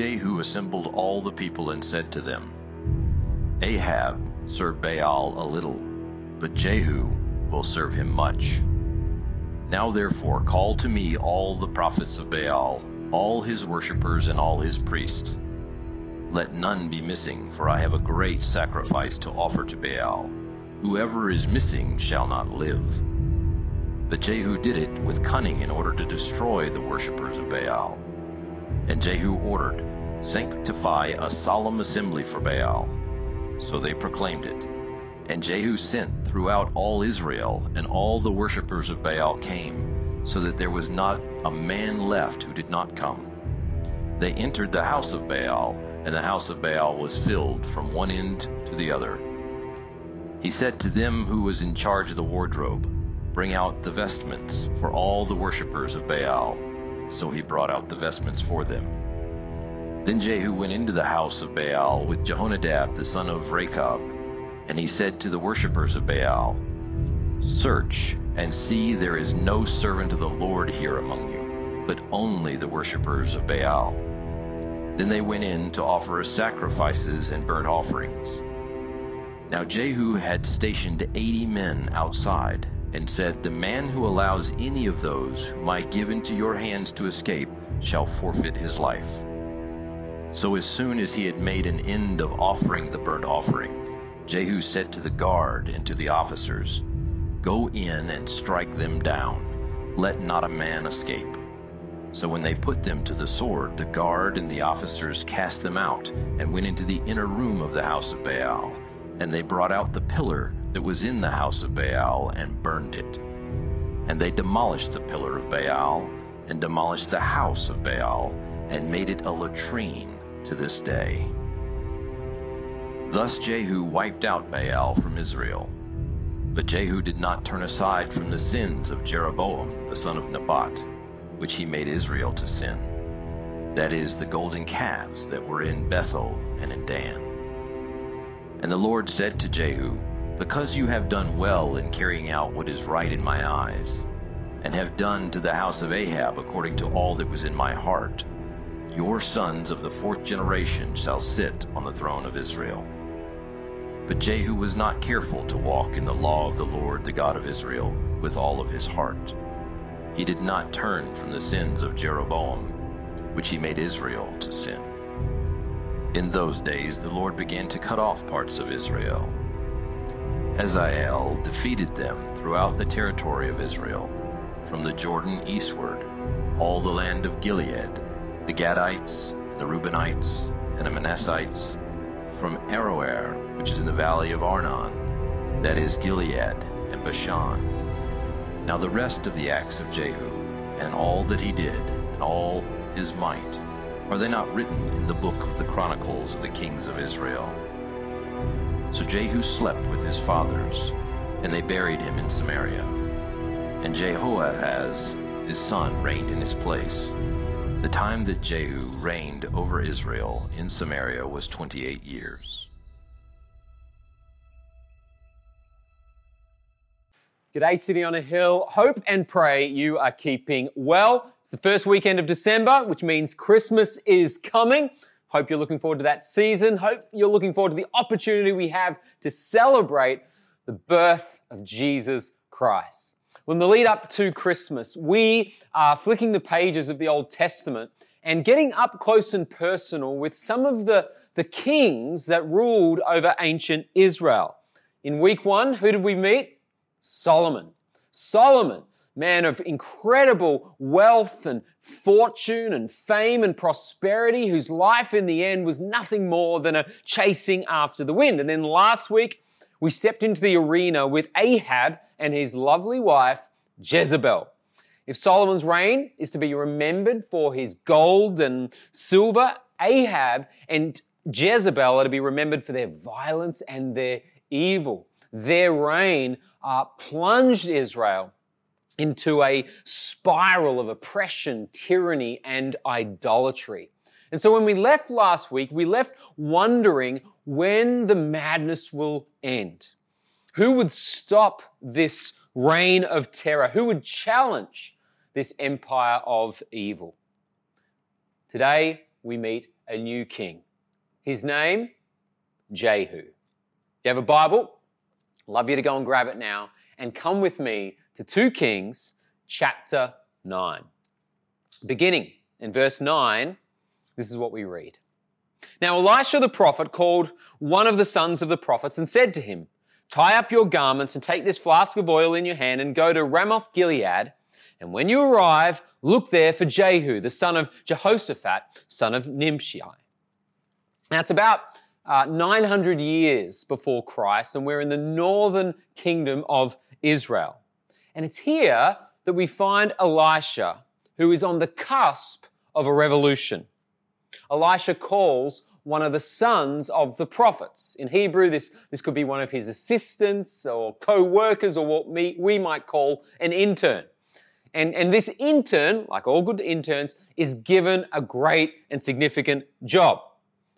Jehu assembled all the people and said to them, Ahab served Baal a little, but Jehu will serve him much. Now therefore call to me all the prophets of Baal, all his worshippers and all his priests. Let none be missing, for I have a great sacrifice to offer to Baal. Whoever is missing shall not live. But Jehu did it with cunning in order to destroy the worshippers of Baal. And Jehu ordered, Sanctify a solemn assembly for Baal. So they proclaimed it. And Jehu sent throughout all Israel, and all the worshippers of Baal came, so that there was not a man left who did not come. They entered the house of Baal, and the house of Baal was filled from one end to the other. He said to them who was in charge of the wardrobe, Bring out the vestments for all the worshippers of Baal. So he brought out the vestments for them. Then Jehu went into the house of Baal with Jehonadab the son of Rechab, and he said to the worshippers of Baal, Search and see there is no servant of the Lord here among you, but only the worshippers of Baal. Then they went in to offer sacrifices and burnt offerings. Now Jehu had stationed eighty men outside, and said, The man who allows any of those whom I give into your hands to escape shall forfeit his life. So as soon as he had made an end of offering the burnt offering, Jehu said to the guard and to the officers, Go in and strike them down. Let not a man escape. So when they put them to the sword, the guard and the officers cast them out and went into the inner room of the house of Baal. And they brought out the pillar that was in the house of Baal and burned it. And they demolished the pillar of Baal and demolished the house of Baal and made it a latrine to this day. Thus Jehu wiped out Baal from Israel. But Jehu did not turn aside from the sins of Jeroboam the son of Nebat, which he made Israel to sin. That is, the golden calves that were in Bethel and in Dan. And the Lord said to Jehu, Because you have done well in carrying out what is right in my eyes, and have done to the house of Ahab according to all that was in my heart, your sons of the fourth generation shall sit on the throne of Israel. But Jehu was not careful to walk in the law of the Lord, the God of Israel, with all of his heart. He did not turn from the sins of Jeroboam, which he made Israel to sin. In those days the Lord began to cut off parts of Israel. Hazael defeated them throughout the territory of Israel, from the Jordan eastward, all the land of Gilead, the Gadites, the Reubenites, and the Manassites, from Aroer, which is in the valley of Arnon, that is Gilead and Bashan. Now the rest of the acts of Jehu, and all that he did, and all his might, are they not written in the book of the chronicles of the kings of Israel? So Jehu slept with his fathers, and they buried him in Samaria. And Jehoahaz, his son, reigned in his place. The time that Jehu reigned over Israel in Samaria was 28 years. G'day, City on a Hill. Hope and pray you are keeping well. It's the first weekend of December, which means Christmas is coming. Hope you're looking forward to that season. Hope you're looking forward to the opportunity we have to celebrate the birth of Jesus Christ. Well, in the lead up to Christmas, we are flicking the pages of the Old Testament and getting up close and personal with some of the, the kings that ruled over ancient Israel. In week one, who did we meet? Solomon. Solomon man of incredible wealth and fortune and fame and prosperity, whose life in the end was nothing more than a chasing after the wind. And then last week, we stepped into the arena with Ahab and his lovely wife, Jezebel. If Solomon's reign is to be remembered for his gold and silver, Ahab and Jezebel are to be remembered for their violence and their evil. Their reign uh, plunged Israel into a spiral of oppression, tyranny, and idolatry. And so when we left last week, we left wondering when the madness will end. Who would stop this reign of terror? Who would challenge this empire of evil? Today, we meet a new king. His name, Jehu. Do you have a Bible? Love you to go and grab it now and come with me to 2 Kings chapter 9. Beginning in verse 9, this is what we read. Now Elisha the prophet called one of the sons of the prophets and said to him, Tie up your garments and take this flask of oil in your hand and go to Ramoth Gilead. And when you arrive, look there for Jehu, the son of Jehoshaphat, son of Nimshi. Now it's about uh, 900 years before Christ, and we're in the northern kingdom of Israel. And it's here that we find Elisha, who is on the cusp of a revolution. Elisha calls one of the sons of the prophets. In Hebrew, this, this could be one of his assistants or co workers, or what we, we might call an intern. And, and this intern, like all good interns, is given a great and significant job.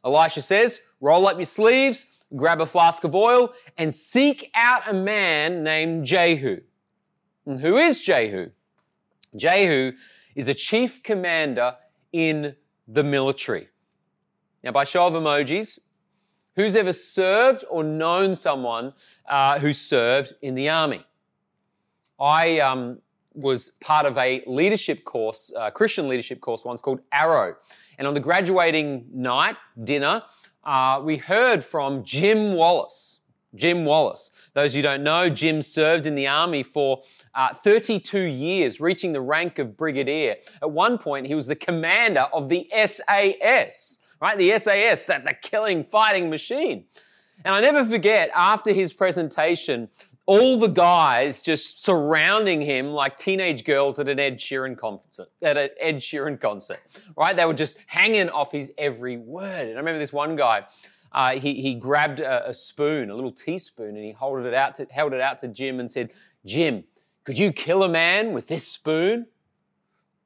Elisha says, Roll up your sleeves, grab a flask of oil, and seek out a man named Jehu. And who is Jehu? Jehu is a chief commander in the military. Now, by show of emojis, who's ever served or known someone uh, who served in the army? I um, was part of a leadership course, uh, Christian leadership course once called Arrow. And on the graduating night, dinner, uh, we heard from Jim Wallace. Jim Wallace. Those who don't know, Jim served in the army for uh, 32 years, reaching the rank of brigadier. At one point, he was the commander of the SAS, right? The SAS, that the killing, fighting machine. And I never forget, after his presentation, all the guys just surrounding him like teenage girls at an Ed Sheeran concert, at an Ed Sheeran concert, right? They were just hanging off his every word. And I remember this one guy, uh, he, he grabbed a, a, spoon, a little teaspoon, and he held it out to, held it out to Jim and said, Jim, could you kill a man with this spoon?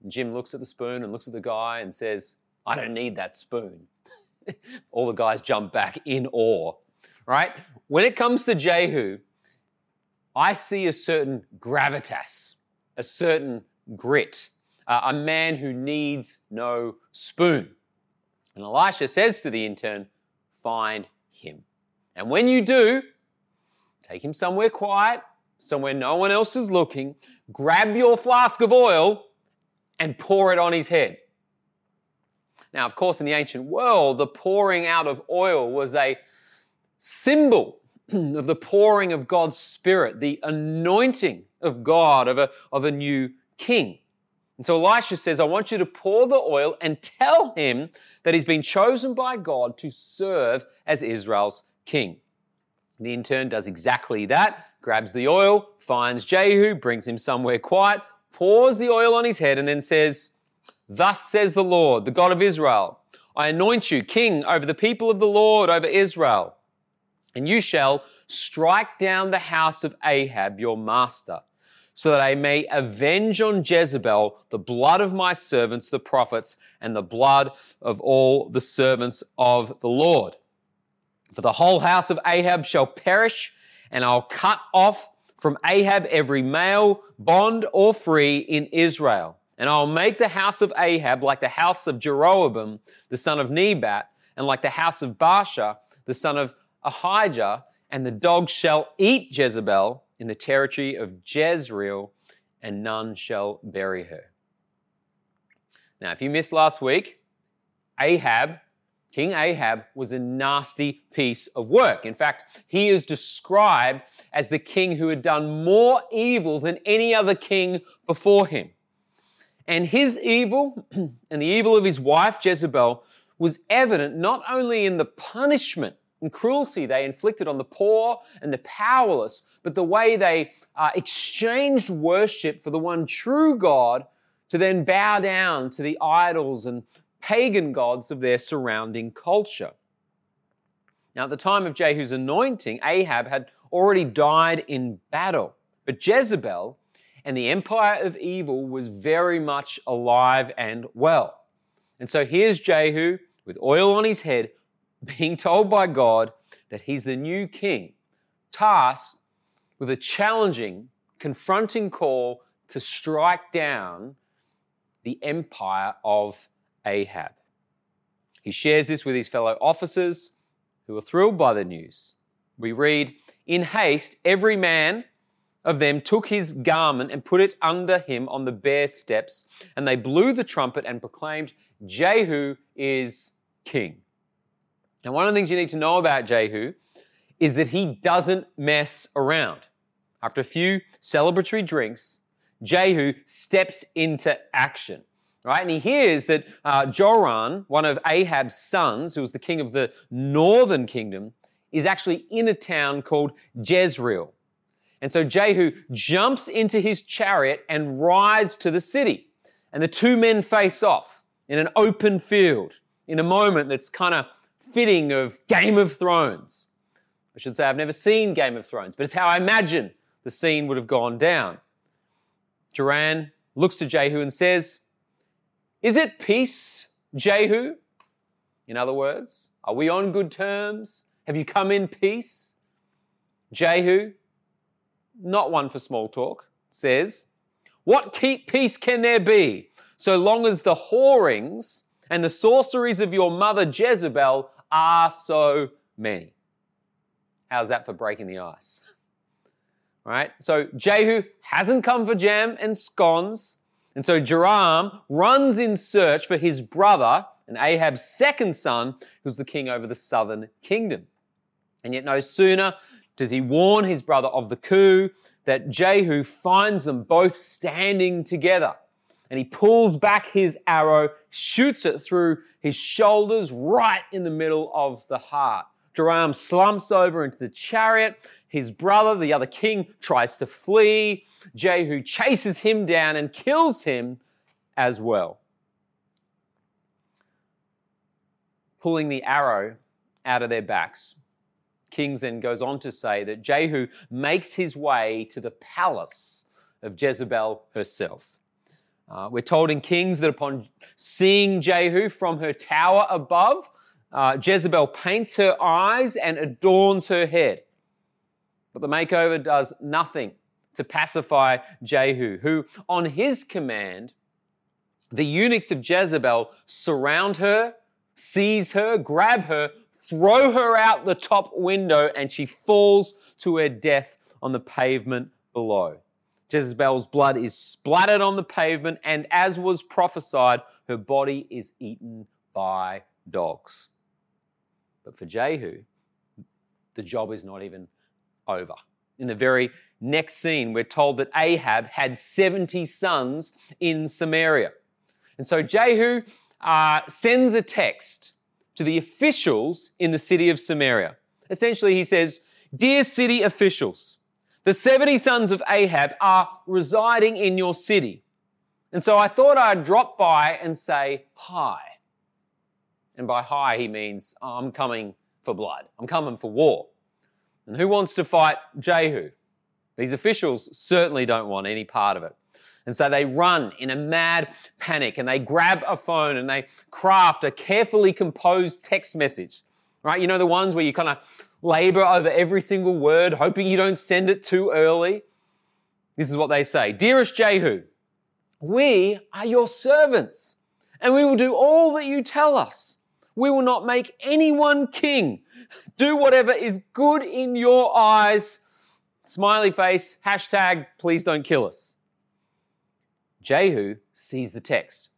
And Jim looks at the spoon and looks at the guy and says, I don't need that spoon. all the guys jump back in awe, right? When it comes to Jehu, I see a certain gravitas, a certain grit, uh, a man who needs no spoon. And Elisha says to the intern, Find him. And when you do, take him somewhere quiet, somewhere no one else is looking, grab your flask of oil and pour it on his head. Now, of course, in the ancient world, the pouring out of oil was a symbol of the pouring of God's Spirit, the anointing of God of a, of a new king. And so Elisha says, I want you to pour the oil and tell him that he's been chosen by God to serve as Israel's king. The intern does exactly that, grabs the oil, finds Jehu, brings him somewhere quiet, pours the oil on his head, and then says, Thus says the Lord, the God of Israel, I anoint you king over the people of the Lord, over Israel. And you shall strike down the house of Ahab, your master, so that I may avenge on Jezebel the blood of my servants, the prophets, and the blood of all the servants of the Lord. For the whole house of Ahab shall perish, and I'll cut off from Ahab every male, bond or free in Israel. And I'll make the house of Ahab like the house of Jeroboam, the son of Nebat, and like the house of Baasha, the son of Ahijah, and the dogs shall eat Jezebel in the territory of Jezreel, and none shall bury her. Now, if you missed last week, Ahab King Ahab was a nasty piece of work. In fact, he is described as the king who had done more evil than any other king before him. And his evil and the evil of his wife Jezebel was evident not only in the punishment and cruelty they inflicted on the poor and the powerless, but the way they uh, exchanged worship for the one true God to then bow down to the idols and pagan gods of their surrounding culture. Now, at the time of Jehu's anointing, Ahab had already died in battle, but Jezebel and the empire of evil was very much alive and well. And so here's Jehu with oil on his head, being told by God that he's the new king, tasked with a challenging, confronting call to strike down the empire of Ahab. He shares this with his fellow officers who are thrilled by the news. We read, In haste, every man of them took his garment and put it under him on the bare steps, and they blew the trumpet and proclaimed, Jehu is king. Now, one of the things you need to know about Jehu is that he doesn't mess around. After a few celebratory drinks, Jehu steps into action right? And he hears that uh, Joram, one of Ahab's sons, who was the king of the northern kingdom, is actually in a town called Jezreel. And so Jehu jumps into his chariot and rides to the city. And the two men face off in an open field in a moment that's kind of fitting of Game of Thrones. I should say I've never seen Game of Thrones, but it's how I imagine the scene would have gone down. Joram looks to Jehu and says, is it peace, Jehu? In other words, are we on good terms? Have you come in peace? Jehu, not one for small talk, says, What keep peace can there be so long as the whorings and the sorceries of your mother Jezebel are so many? How's that for breaking the ice? Right? So Jehu hasn't come for jam and scones. And so Joram runs in search for his brother and Ahab's second son, who's the king over the southern kingdom. And yet, no sooner does he warn his brother of the coup that Jehu finds them both standing together. And he pulls back his arrow, shoots it through his shoulders, right in the middle of the heart. Joram slumps over into the chariot. His brother, the other king, tries to flee. Jehu chases him down and kills him as well. Pulling the arrow out of their backs, Kings then goes on to say that Jehu makes his way to the palace of Jezebel herself. Uh, we're told in Kings that upon seeing Jehu from her tower above, uh, Jezebel paints her eyes and adorns her head. But the makeover does nothing to pacify Jehu, who, on his command, the eunuchs of Jezebel surround her, seize her, grab her, throw her out the top window, and she falls to her death on the pavement below. Jezebel's blood is splattered on the pavement, and as was prophesied, her body is eaten by dogs. But for Jehu, the job is not even over. In the very next scene, we're told that Ahab had 70 sons in Samaria. And so Jehu uh, sends a text to the officials in the city of Samaria. Essentially, he says, Dear city officials, the 70 sons of Ahab are residing in your city. And so I thought I'd drop by and say hi. And by hi, he means, oh, I'm coming for blood. I'm coming for war. And who wants to fight Jehu? These officials certainly don't want any part of it. And so they run in a mad panic and they grab a phone and they craft a carefully composed text message, right? You know, the ones where you kind of labor over every single word, hoping you don't send it too early. This is what they say Dearest Jehu, we are your servants and we will do all that you tell us. We will not make anyone king. Do whatever is good in your eyes. Smiley face, hashtag, please don't kill us. Jehu sees the text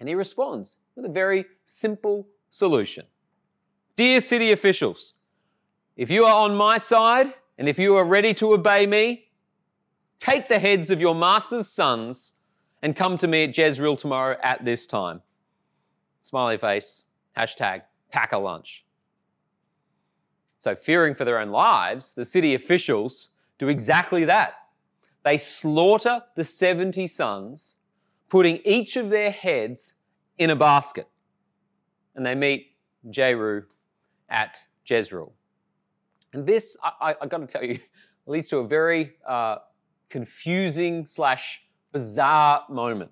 and he responds with a very simple solution. Dear city officials, if you are on my side and if you are ready to obey me, take the heads of your master's sons and come to me at Jezreel tomorrow at this time. Smiley face, hashtag pack a lunch. So, fearing for their own lives, the city officials do exactly that. They slaughter the 70 sons, putting each of their heads in a basket. And they meet Jehu at Jezreel. And this, I, I, got to tell you, leads to a very uh, confusing slash bizarre moment.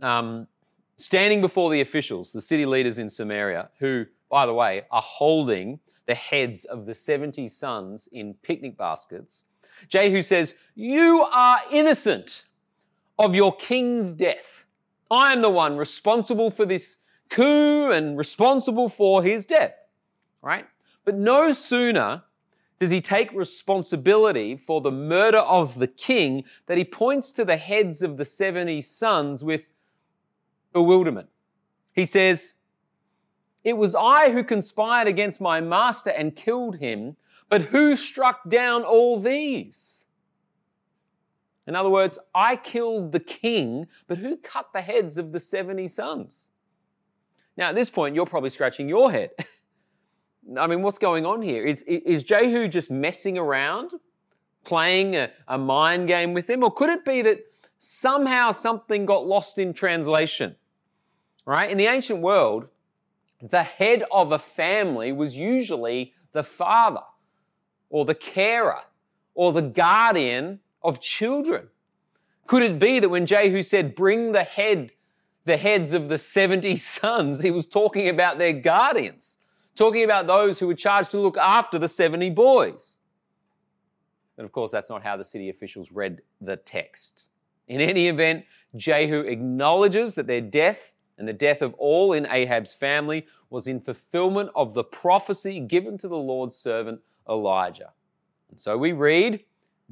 Um, standing before the officials, the city leaders in Samaria, who, by the way, are holding the heads of the 70 sons in picnic baskets, Jehu says, You are innocent of your king's death. I am the one responsible for this coup and responsible for his death, right? But no sooner does he take responsibility for the murder of the king that he points to the heads of the 70 sons with bewilderment. He says, It was I who conspired against my master and killed him, but who struck down all these? In other words, I killed the king, but who cut the heads of the 70 sons? Now, at this point, you're probably scratching your head. I mean, what's going on here? Is, is Jehu just messing around, playing a, a mind game with them? Or could it be that somehow something got lost in translation? Right? In the ancient world, the head of a family was usually the father or the carer or the guardian of children. Could it be that when Jehu said, Bring the head, the heads of the 70 sons, he was talking about their guardians? Talking about those who were charged to look after the 70 boys. And of course, that's not how the city officials read the text. In any event, Jehu acknowledges that their death and the death of all in Ahab's family was in fulfillment of the prophecy given to the Lord's servant Elijah. And so we read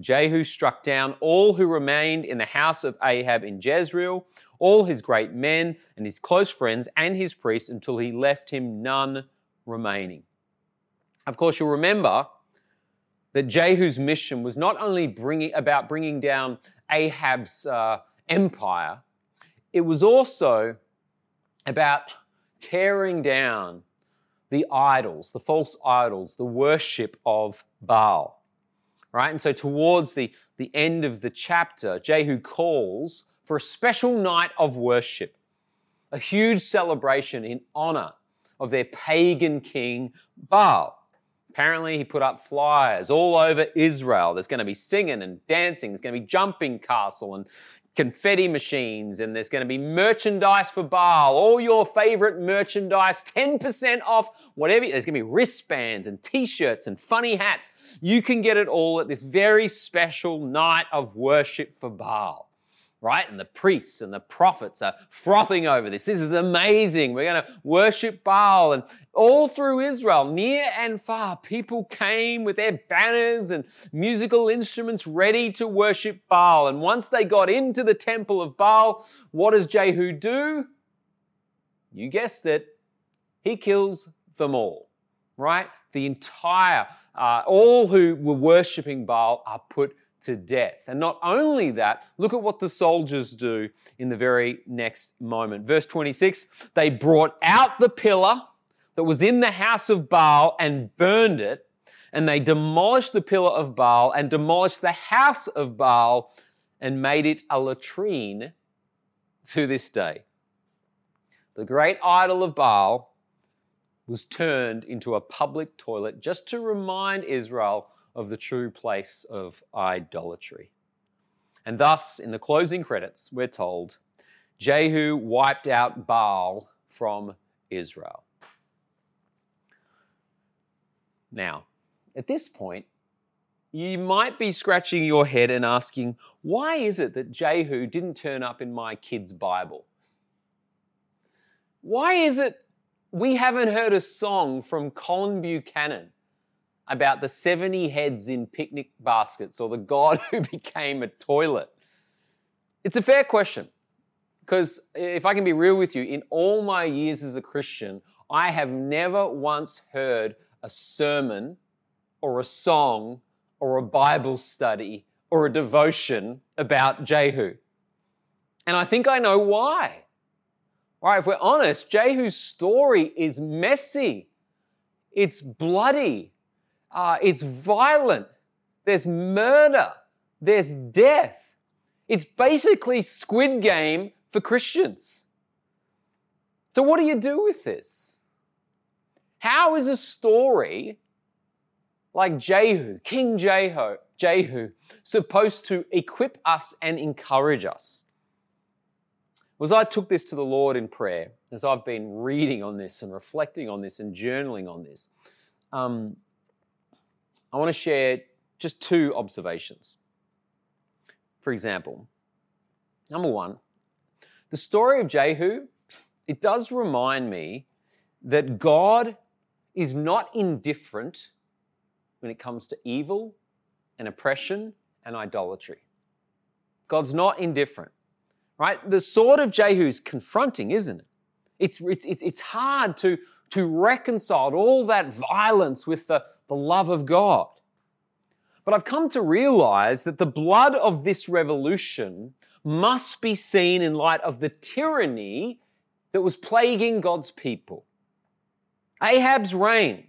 Jehu struck down all who remained in the house of Ahab in Jezreel, all his great men and his close friends and his priests, until he left him none remaining. Of course, you'll remember that Jehu's mission was not only bringing, about bringing down Ahab's uh, empire, it was also about tearing down the idols, the false idols, the worship of Baal. Right? And so, towards the, the end of the chapter, Jehu calls for a special night of worship, a huge celebration in honor of their pagan king Baal. Apparently, he put up flyers all over Israel. There's going to be singing and dancing. There's going to be jumping castle and confetti machines, and there's going to be merchandise for Baal. All your favorite merchandise, 10% off, whatever. There's going to be wristbands and t shirts and funny hats. You can get it all at this very special night of worship for Baal right? And the priests and the prophets are frothing over this. This is amazing. We're going to worship Baal. And all through Israel, near and far, people came with their banners and musical instruments ready to worship Baal. And once they got into the temple of Baal, what does Jehu do? You guessed it. He kills them all, right? The entire, uh, all who were worshiping Baal are put to death. And not only that, look at what the soldiers do in the very next moment. Verse 26 they brought out the pillar that was in the house of Baal and burned it, and they demolished the pillar of Baal and demolished the house of Baal and made it a latrine to this day. The great idol of Baal was turned into a public toilet just to remind Israel of the true place of idolatry. And thus, in the closing credits, we're told Jehu wiped out Baal from Israel. Now, at this point, you might be scratching your head and asking, why is it that Jehu didn't turn up in my kid's Bible? Why is it we haven't heard a song from Colin Buchanan about the 70 heads in picnic baskets or the God who became a toilet? It's a fair question. Because if I can be real with you, in all my years as a Christian, I have never once heard a sermon or a song or a Bible study or a devotion about Jehu. And I think I know why. All right, if we're honest, Jehu's story is messy, it's bloody, uh, it's violent, there's murder, there's death. It's basically Squid Game for Christians. So, what do you do with this? How is a story like Jehu, King Jehu, Jehu, supposed to equip us and encourage us? Was I took this to the Lord in prayer, as I've been reading on this and reflecting on this and journaling on this, um, I want to share just two observations. For example, number one, the story of Jehu, it does remind me that God is not indifferent when it comes to evil and oppression and idolatry. God's not indifferent, right? The sword of Jehu is confronting, isn't it? It's, it's, it's hard to, to reconcile all that violence with the, the love of God. But I've come to realize that the blood of this revolution must be seen in light of the tyranny that was plaguing God's people. Ahab's reign,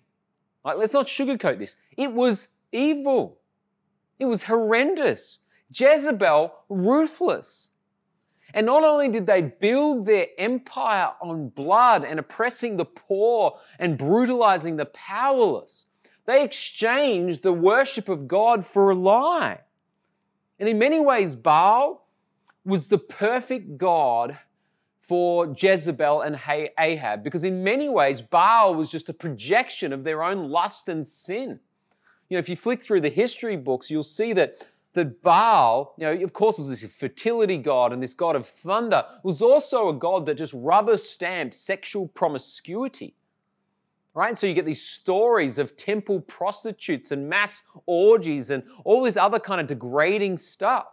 like, let's not sugarcoat this, it was evil, it was horrendous. Jezebel, ruthless. And not only did they build their empire on blood and oppressing the poor and brutalizing the powerless, they exchanged the worship of God for a lie. And in many ways, Baal was the perfect God for Jezebel and Ahab because, in many ways, Baal was just a projection of their own lust and sin. You know, if you flick through the history books, you'll see that, that Baal, you know, of course, was this fertility god and this god of thunder, was also a god that just rubber stamped sexual promiscuity. Right? So you get these stories of temple prostitutes and mass orgies and all this other kind of degrading stuff.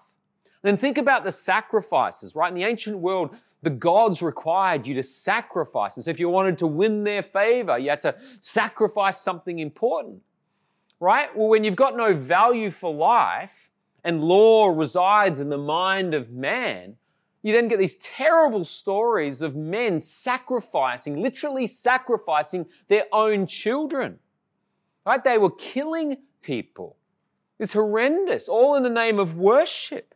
Then think about the sacrifices, right? In the ancient world, the gods required you to sacrifice. And so if you wanted to win their favor, you had to sacrifice something important, right? Well, when you've got no value for life and law resides in the mind of man, you then get these terrible stories of men sacrificing, literally sacrificing their own children, right? They were killing people. It's horrendous, all in the name of worship.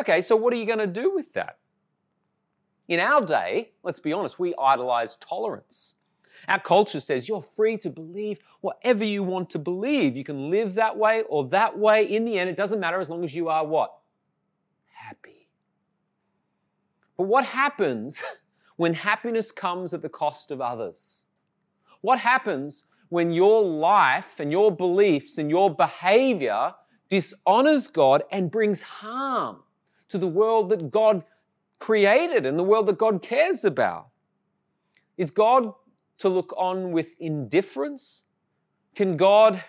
Okay, so what are you going to do with that? In our day, let's be honest, we idolize tolerance. Our culture says you're free to believe whatever you want to believe. You can live that way or that way. In the end, it doesn't matter as long as you are what? But what happens when happiness comes at the cost of others? What happens when your life and your beliefs and your behavior dishonors God and brings harm to the world that God created and the world that God cares about? Is God to look on with indifference? Can God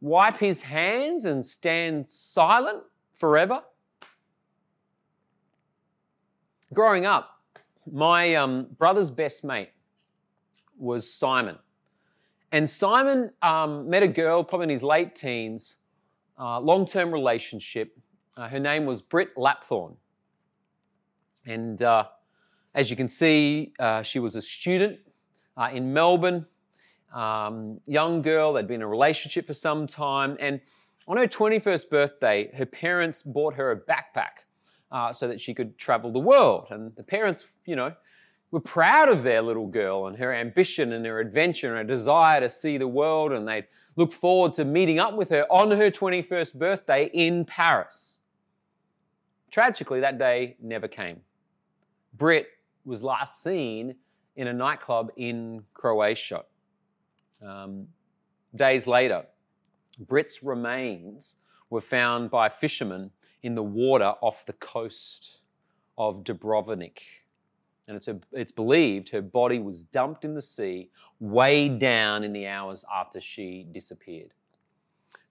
wipe his hands and stand silent forever? Growing up, my um, brother's best mate was Simon. And Simon um, met a girl, probably in his late teens, uh, long term relationship. Uh, her name was Britt Lapthorne. And uh, as you can see, uh, she was a student uh, in Melbourne, um, young girl, they'd been in a relationship for some time. And on her 21st birthday, her parents bought her a backpack uh, so that she could travel the world. And the parents, you know, were proud of their little girl and her ambition and her adventure and her desire to see the world. And they'd look forward to meeting up with her on her 21st birthday in Paris. Tragically, that day never came. Britt was last seen in a nightclub in Croatia. Um, days later, Britt's remains were found by fishermen in the water off the coast of Dubrovnik. And it's, a, it's believed her body was dumped in the sea way down in the hours after she disappeared.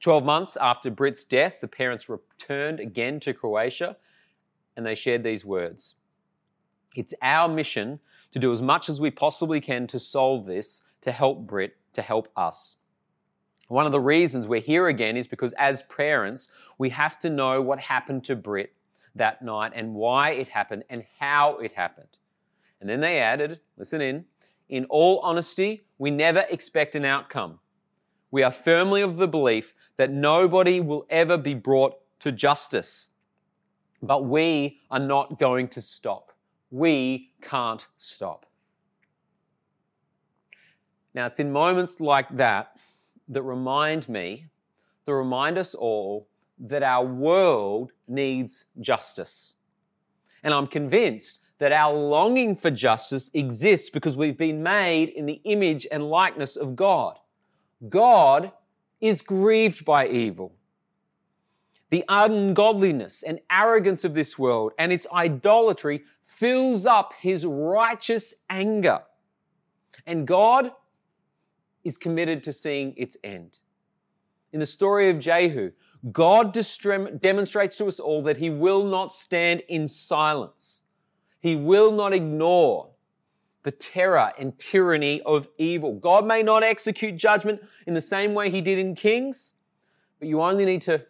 12 months after Britt's death, the parents returned again to Croatia and they shared these words It's our mission to do as much as we possibly can to solve this, to help Britt, to help us. One of the reasons we're here again is because as parents, we have to know what happened to Britt that night and why it happened and how it happened. And then they added, listen in, in all honesty, we never expect an outcome. We are firmly of the belief that nobody will ever be brought to justice. But we are not going to stop. We can't stop. Now, it's in moments like that that remind me, that remind us all that our world needs justice. And I'm convinced that our longing for justice exists because we've been made in the image and likeness of God. God is grieved by evil. The ungodliness and arrogance of this world and its idolatry fills up his righteous anger. And God is committed to seeing its end. In the story of Jehu, God demonstrates to us all that He will not stand in silence. He will not ignore the terror and tyranny of evil. God may not execute judgment in the same way He did in Kings, but you only need to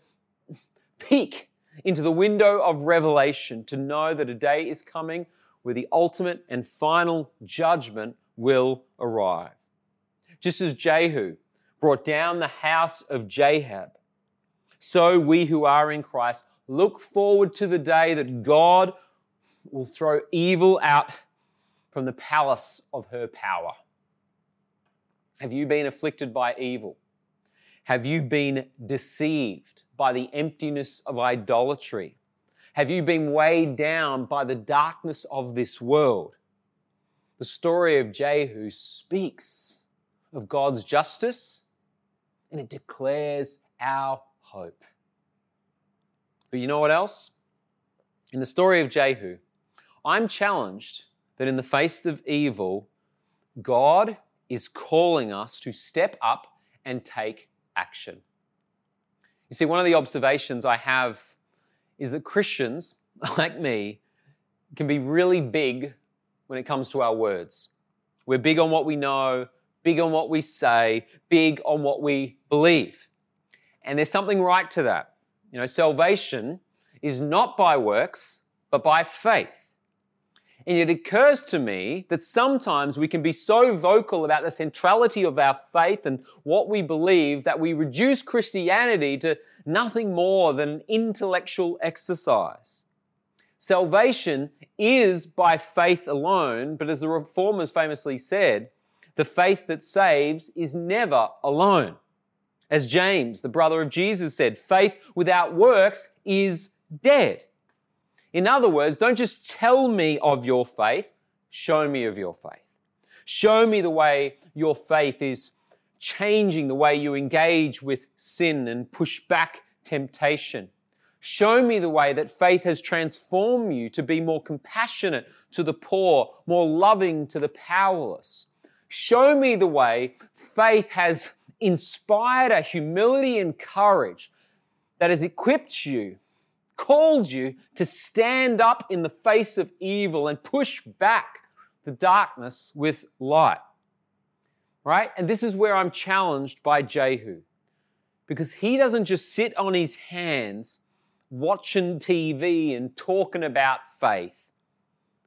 peek into the window of revelation to know that a day is coming where the ultimate and final judgment will arrive just as Jehu brought down the house of Ahab. So we who are in Christ look forward to the day that God will throw evil out from the palace of her power. Have you been afflicted by evil? Have you been deceived by the emptiness of idolatry? Have you been weighed down by the darkness of this world? The story of Jehu speaks of God's justice and it declares our hope. But you know what else? In the story of Jehu, I'm challenged that in the face of evil, God is calling us to step up and take action. You see, one of the observations I have is that Christians, like me, can be really big when it comes to our words. We're big on what we know, big on what we say, big on what we believe. And there's something right to that. You know, salvation is not by works, but by faith. And it occurs to me that sometimes we can be so vocal about the centrality of our faith and what we believe that we reduce Christianity to nothing more than an intellectual exercise. Salvation is by faith alone, but as the Reformers famously said, the faith that saves is never alone. As James, the brother of Jesus, said, faith without works is dead. In other words, don't just tell me of your faith, show me of your faith. Show me the way your faith is changing the way you engage with sin and push back temptation. Show me the way that faith has transformed you to be more compassionate to the poor, more loving to the powerless. Show me the way faith has inspired a humility and courage that has equipped you, called you to stand up in the face of evil and push back the darkness with light. Right? And this is where I'm challenged by Jehu. Because he doesn't just sit on his hands watching TV and talking about faith,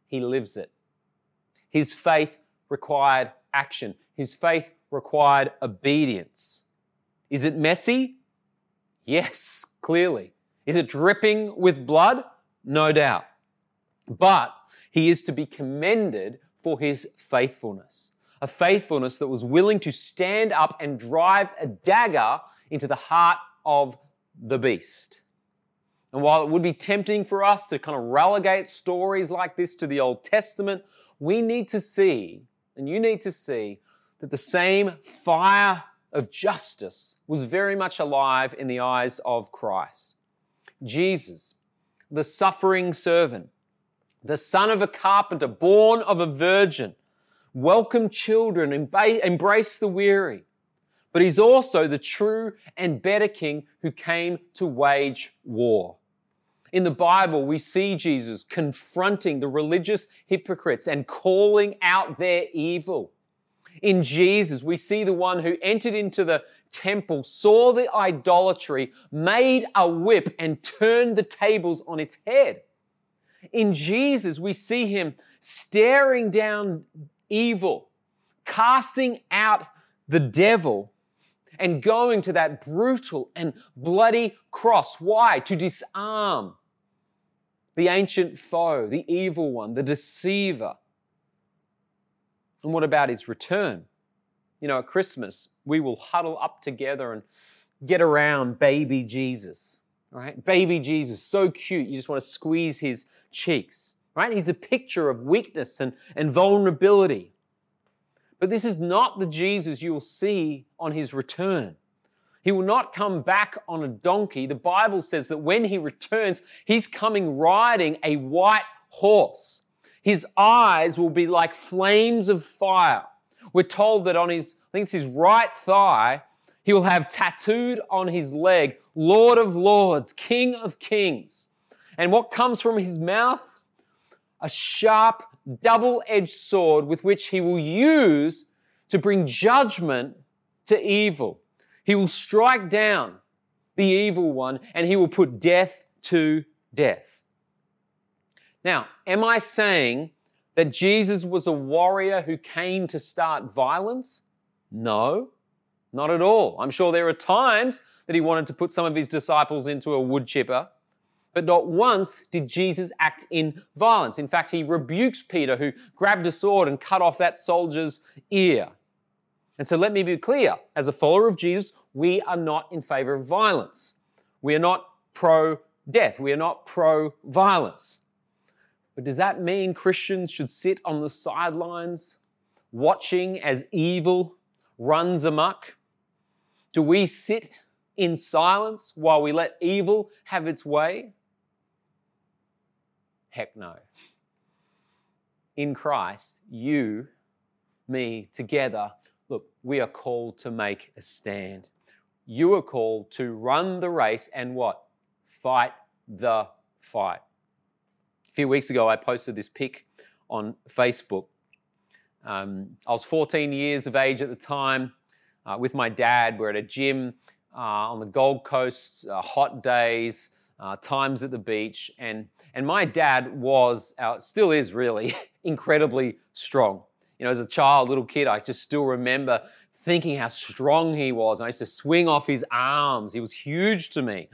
he lives it. His faith required action. His faith required obedience. Is it messy? Yes, clearly. Is it dripping with blood? No doubt. But he is to be commended for his faithfulness. A faithfulness that was willing to stand up and drive a dagger into the heart of the beast. And while it would be tempting for us to kind of relegate stories like this to the Old Testament, we need to see and you need to see that the same fire of justice was very much alive in the eyes of Christ. Jesus, the suffering servant, the son of a carpenter, born of a virgin, welcomed children, embraced the weary. But he's also the true and better king who came to wage war. In the Bible, we see Jesus confronting the religious hypocrites and calling out their evil. In Jesus, we see the one who entered into the temple, saw the idolatry, made a whip, and turned the tables on its head. In Jesus, we see him staring down evil, casting out the devil, and going to that brutal and bloody cross. Why? To disarm the ancient foe, the evil one, the deceiver. And what about his return? You know, at Christmas, we will huddle up together and get around baby Jesus, right? Baby Jesus, so cute, you just want to squeeze his cheeks, right? He's a picture of weakness and, and vulnerability. But this is not the Jesus you will see on his return. He will not come back on a donkey. The Bible says that when he returns, he's coming riding a white horse. His eyes will be like flames of fire. We're told that on his, I think it's his right thigh, he will have tattooed on his leg, Lord of Lords, King of Kings. And what comes from his mouth? A sharp, double edged sword with which he will use to bring judgment to evil. He will strike down the evil one and he will put death to death. Now, am I saying that Jesus was a warrior who came to start violence? No, not at all. I'm sure there are times that he wanted to put some of his disciples into a wood chipper, but not once did Jesus act in violence. In fact, he rebukes Peter, who grabbed a sword and cut off that soldier's ear. And so let me be clear as a follower of Jesus, we are not in favor of violence. We are not pro death. We are not pro violence. But does that mean Christians should sit on the sidelines watching as evil runs amok? Do we sit in silence while we let evil have its way? Heck no. In Christ, you, me, together, we are called to make a stand. You are called to run the race and what? Fight the fight. A few weeks ago, I posted this pic on Facebook. Um, I was 14 years of age at the time uh, with my dad. We're at a gym uh, on the Gold Coast, uh, hot days, uh, times at the beach. And, and my dad was, uh, still is really, incredibly strong. You know, as a child, little kid, I just still remember thinking how strong he was. And I used to swing off his arms. He was huge to me.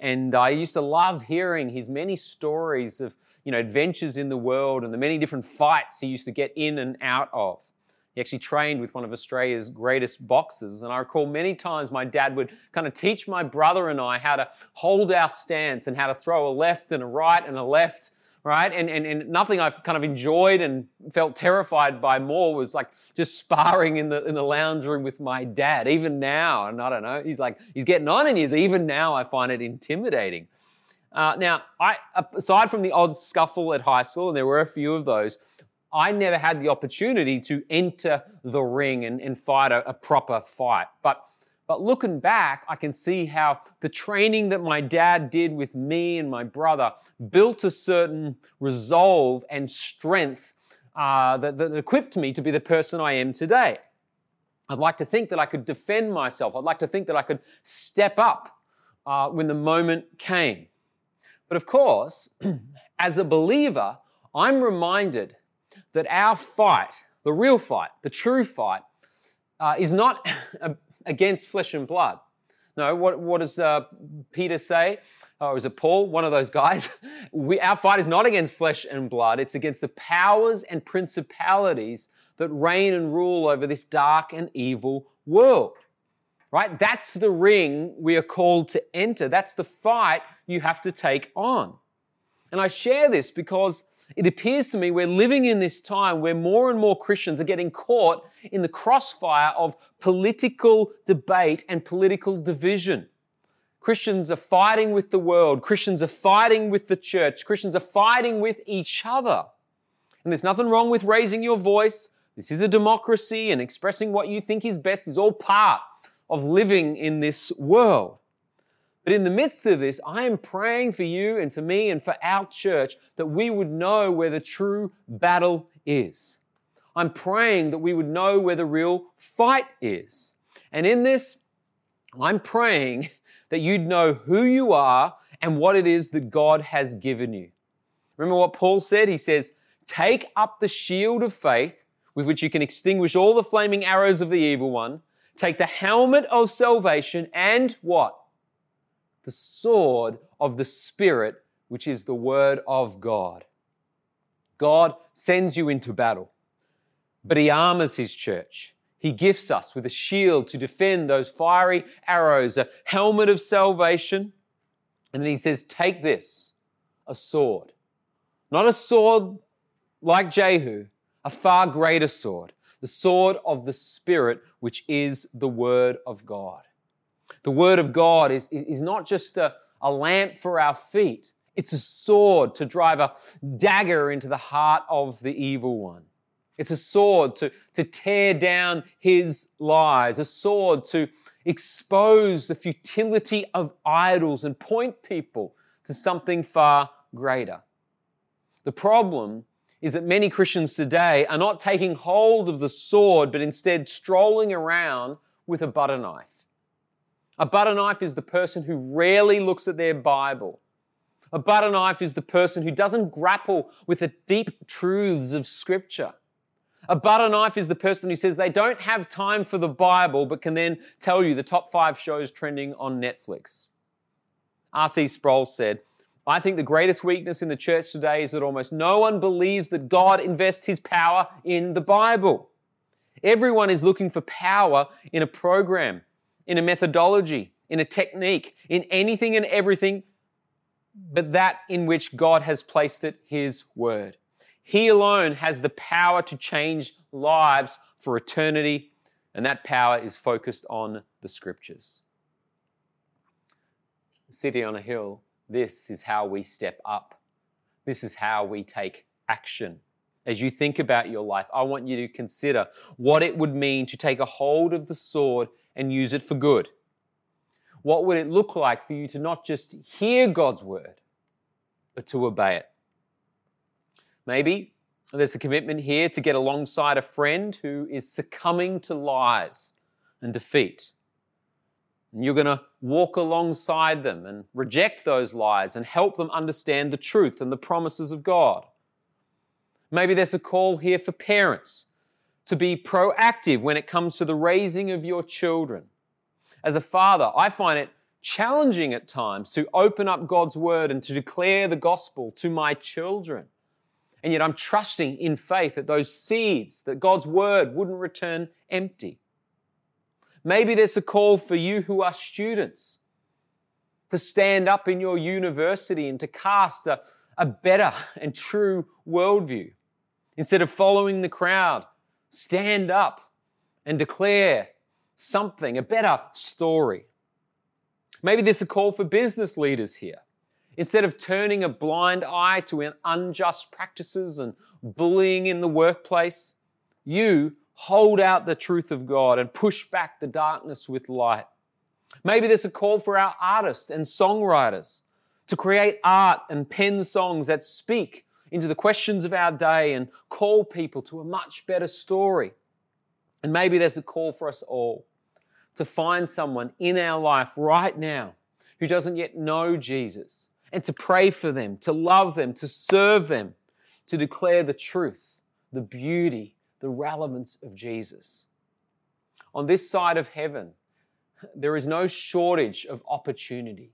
And I used to love hearing his many stories of, you know, adventures in the world and the many different fights he used to get in and out of. He actually trained with one of Australia's greatest boxers. And I recall many times my dad would kind of teach my brother and I how to hold our stance and how to throw a left and a right and a left right? And, and, and nothing I've kind of enjoyed and felt terrified by more was like just sparring in the, in the lounge room with my dad. Even now, and I don't know, he's like, he's getting on in years. Even now, I find it intimidating. Uh, now, I, aside from the odd scuffle at high school, and there were a few of those, I never had the opportunity to enter the ring and, and fight a, a proper fight. But but looking back, I can see how the training that my dad did with me and my brother built a certain resolve and strength uh, that, that equipped me to be the person I am today. I'd like to think that I could defend myself. I'd like to think that I could step up uh, when the moment came. But of course, as a believer, I'm reminded that our fight, the real fight, the true fight, uh, is not against flesh and blood. No, what, what does uh, Peter say? Or is it Paul? One of those guys. We, our fight is not against flesh and blood, it's against the powers and principalities that reign and rule over this dark and evil world. Right? That's the ring we are called to enter. That's the fight you have to take on. And I share this because it appears to me we're living in this time where more and more Christians are getting caught in the crossfire of political debate and political division. Christians are fighting with the world. Christians are fighting with the church. Christians are fighting with each other. And there's nothing wrong with raising your voice. This is a democracy, and expressing what you think is best is all part of living in this world. But in the midst of this, I am praying for you and for me and for our church that we would know where the true battle is. I'm praying that we would know where the real fight is. And in this, I'm praying that you'd know who you are and what it is that God has given you. Remember what Paul said? He says, Take up the shield of faith with which you can extinguish all the flaming arrows of the evil one. Take the helmet of salvation and what? The sword of the Spirit, which is the word of God. God sends you into battle, but He armors His church. He gifts us with a shield to defend those fiery arrows, a helmet of salvation. And then He says, Take this, a sword. Not a sword like Jehu, a far greater sword, the sword of the Spirit, which is the Word of God. The Word of God is, is not just a, a lamp for our feet, it's a sword to drive a dagger into the heart of the evil one. It's a sword to, to tear down his lies, a sword to expose the futility of idols and point people to something far greater. The problem is that many Christians today are not taking hold of the sword, but instead strolling around with a butter knife. A butter knife is the person who rarely looks at their Bible. A butter knife is the person who doesn't grapple with the deep truths of Scripture. A butter knife is the person who says they don't have time for the Bible, but can then tell you the top five shows trending on Netflix. R.C. Sproul said, I think the greatest weakness in the church today is that almost no one believes that God invests his power in the Bible. Everyone is looking for power in a program, in a methodology, in a technique, in anything and everything but that in which God has placed it, his word. He alone has the power to change lives for eternity, and that power is focused on the scriptures. City on a hill this is how we step up. This is how we take action. As you think about your life, I want you to consider what it would mean to take a hold of the sword and use it for good. What would it look like for you to not just hear God's word, but to obey it? Maybe there's a commitment here to get alongside a friend who is succumbing to lies and defeat. And you're going to walk alongside them and reject those lies and help them understand the truth and the promises of God. Maybe there's a call here for parents to be proactive when it comes to the raising of your children. As a father, I find it challenging at times to open up God's word and to declare the gospel to my children. And yet I'm trusting in faith that those seeds, that God's word wouldn't return empty. Maybe there's a call for you who are students to stand up in your university and to cast a, a better and true worldview. Instead of following the crowd, stand up and declare something, a better story. Maybe there's a call for business leaders here. Instead of turning a blind eye to unjust practices and bullying in the workplace, you hold out the truth of God and push back the darkness with light. Maybe there's a call for our artists and songwriters to create art and pen songs that speak into the questions of our day and call people to a much better story. And maybe there's a call for us all to find someone in our life right now who doesn't yet know Jesus and to pray for them, to love them, to serve them, to declare the truth, the beauty, the relevance of Jesus. On this side of heaven, there is no shortage of opportunity.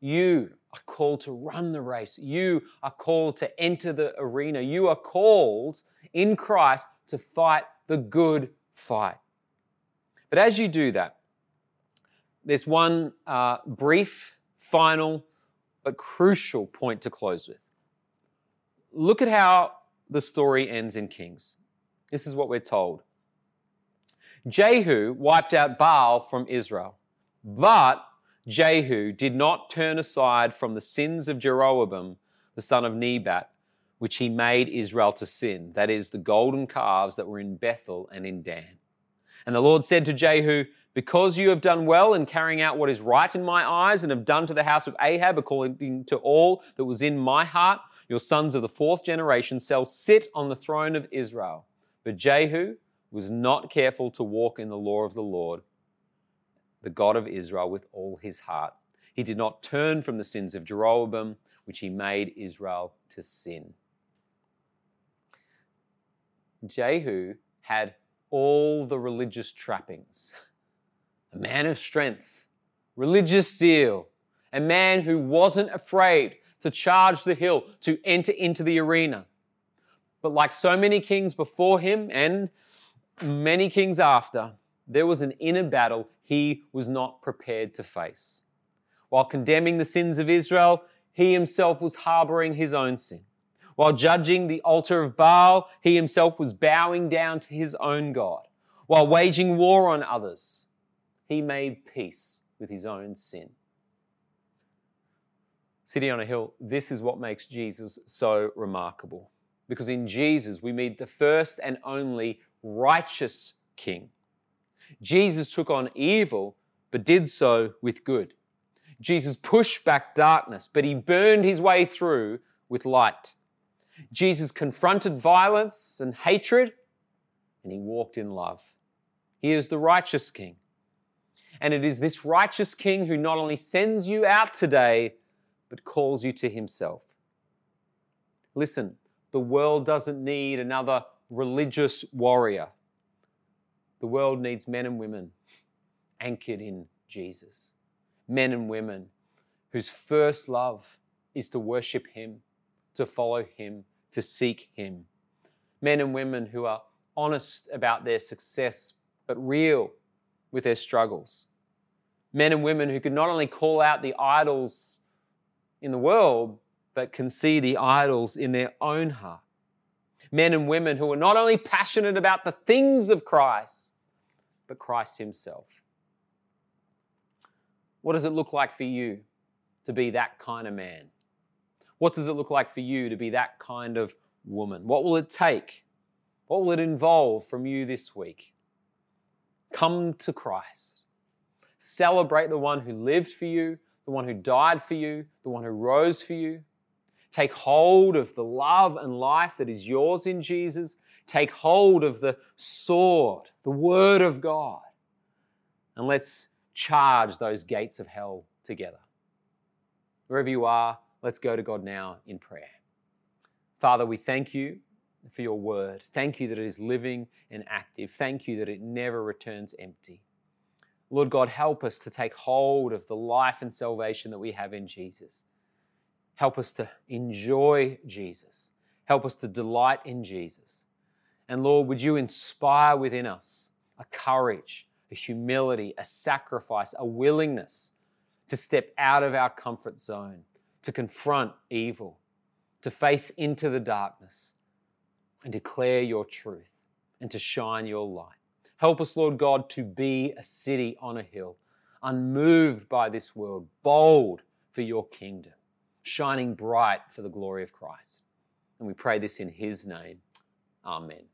You are called to run the race. You are called to enter the arena. You are called in Christ to fight the good fight. But as you do that, there's one uh, brief, final, but crucial point to close with. Look at how the story ends in Kings. This is what we're told. Jehu wiped out Baal from Israel, but Jehu did not turn aside from the sins of Jeroboam, the son of Nebat, which he made Israel to sin, that is, the golden calves that were in Bethel and in Dan. And the Lord said to Jehu, Because you have done well in carrying out what is right in my eyes, and have done to the house of Ahab according to all that was in my heart, your sons of the fourth generation shall sit on the throne of Israel. But Jehu was not careful to walk in the law of the Lord, the God of Israel, with all his heart. He did not turn from the sins of Jeroboam, which he made Israel to sin. Jehu had all the religious trappings a man of strength, religious zeal, a man who wasn't afraid to charge the hill, to enter into the arena. But like so many kings before him and many kings after, there was an inner battle he was not prepared to face. While condemning the sins of Israel, he himself was harboring his own sin. While judging the altar of Baal, he himself was bowing down to his own God. While waging war on others, he made peace with his own sin. City on a Hill, this is what makes Jesus so remarkable. Because in Jesus, we meet the first and only righteous King. Jesus took on evil, but did so with good. Jesus pushed back darkness, but he burned his way through with light. Jesus confronted violence and hatred, and he walked in love. He is the righteous King. And it is this righteous King who not only sends you out today, but calls you to himself. Listen, the world doesn't need another religious warrior. The world needs men and women anchored in Jesus. Men and women whose first love is to worship Him, to follow Him, to seek Him. Men and women who are honest about their success, but real with their struggles. Men and women who can not only call out the idols in the world, but can see the idols in their own heart. Men and women who are not only passionate about the things of Christ, but Christ Himself. What does it look like for you to be that kind of man? What does it look like for you to be that kind of woman? What will it take? What will it involve from you this week? Come to Christ. Celebrate the one who lived for you, the one who died for you, the one who rose for you. Take hold of the love and life that is yours in Jesus. Take hold of the sword, the Word of God. And let's charge those gates of hell together. Wherever you are, let's go to God now in prayer. Father, we thank you for your word. Thank you that it is living and active. Thank you that it never returns empty. Lord God, help us to take hold of the life and salvation that we have in Jesus. Help us to enjoy Jesus. Help us to delight in Jesus. And Lord, would you inspire within us a courage, a humility, a sacrifice, a willingness to step out of our comfort zone, to confront evil, to face into the darkness and declare your truth and to shine your light. Help us, Lord God, to be a city on a hill, unmoved by this world, bold for your kingdom shining bright for the glory of Christ. And we pray this in His name. Amen.